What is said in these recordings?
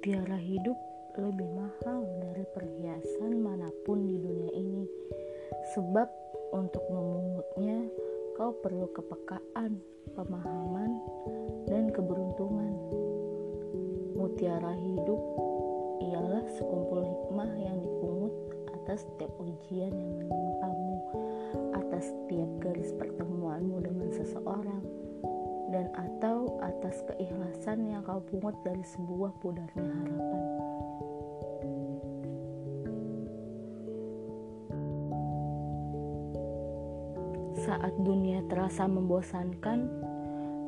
mutiara hidup lebih mahal dari perhiasan mana pun di dunia ini, sebab untuk memungutnya kau perlu kepekaan, pemahaman, dan keberuntungan. Mutiara hidup ialah sekumpul hikmah yang dipungut atas setiap ujian yang menimpamu, atas setiap garis pertemuanmu dengan seseorang dan atau atas keikhlasan yang kau pungut dari sebuah pudarnya harapan. Saat dunia terasa membosankan,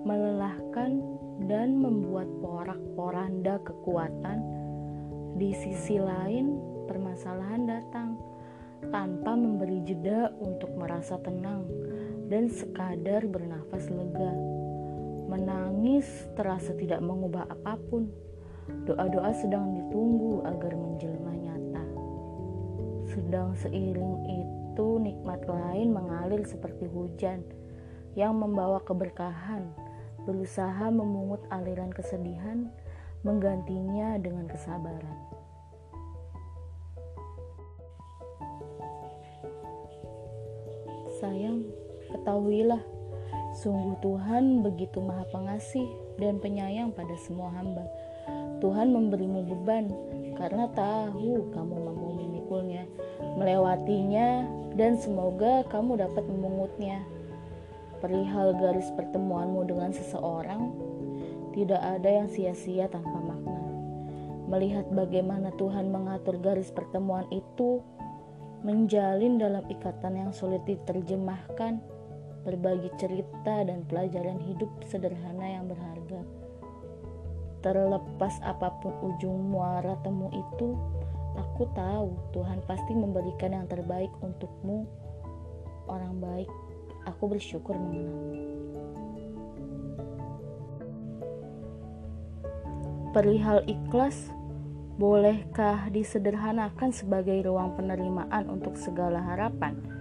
melelahkan, dan membuat porak-poranda kekuatan, di sisi lain permasalahan datang tanpa memberi jeda untuk merasa tenang dan sekadar bernafas lega. Menangis terasa tidak mengubah apa pun. Doa-doa sedang ditunggu agar menjelma nyata. Sedang seiring itu nikmat lain mengalir seperti hujan yang membawa keberkahan, berusaha memungut aliran kesedihan, menggantinya dengan kesabaran. Sayang, ketahuilah Sungguh Tuhan begitu maha pengasih dan penyayang pada semua hamba. Tuhan memberimu beban karena tahu kamu mampu memikulnya, melewatinya, dan semoga kamu dapat memungutnya. Perihal garis pertemuanmu dengan seseorang, tidak ada yang sia-sia tanpa makna. Melihat bagaimana Tuhan mengatur garis pertemuan itu, menjalin dalam ikatan yang sulit diterjemahkan, berbagi cerita dan pelajaran hidup sederhana yang berharga. Terlepas apa pun ujung muara temu itu, aku tahu Tuhan pasti memberikan yang terbaik untukmu, orang baik. Aku bersyukur mengenalmu. Perihal ikhlas, bolehkah disederhanakan sebagai ruang penerimaan untuk segala harapan?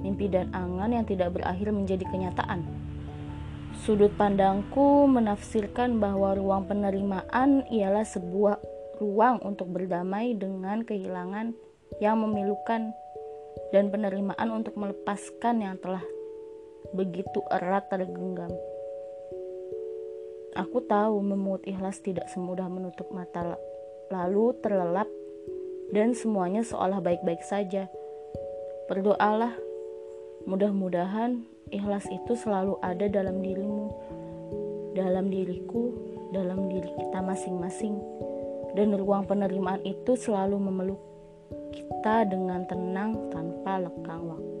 Mimpi dan angan yang tidak berakhir menjadi kenyataan. Sudut pandangku menafsirkan bahwa ruang penerimaan ialah sebuah ruang untuk berdamai dengan kehilangan yang memilukan dan penerimaan untuk melepaskan yang telah begitu erat tergenggam. Aku tahu memungut ikhlas tidak semudah menutup mata lalu terlelap dan semuanya seolah baik-baik saja. Berdoalah Mudah-mudahan ikhlas itu selalu ada dalam dirimu, dalam diriku, dalam diri kita masing-masing, dan ruang penerimaan itu selalu memeluk kita dengan tenang tanpa lekang waktu.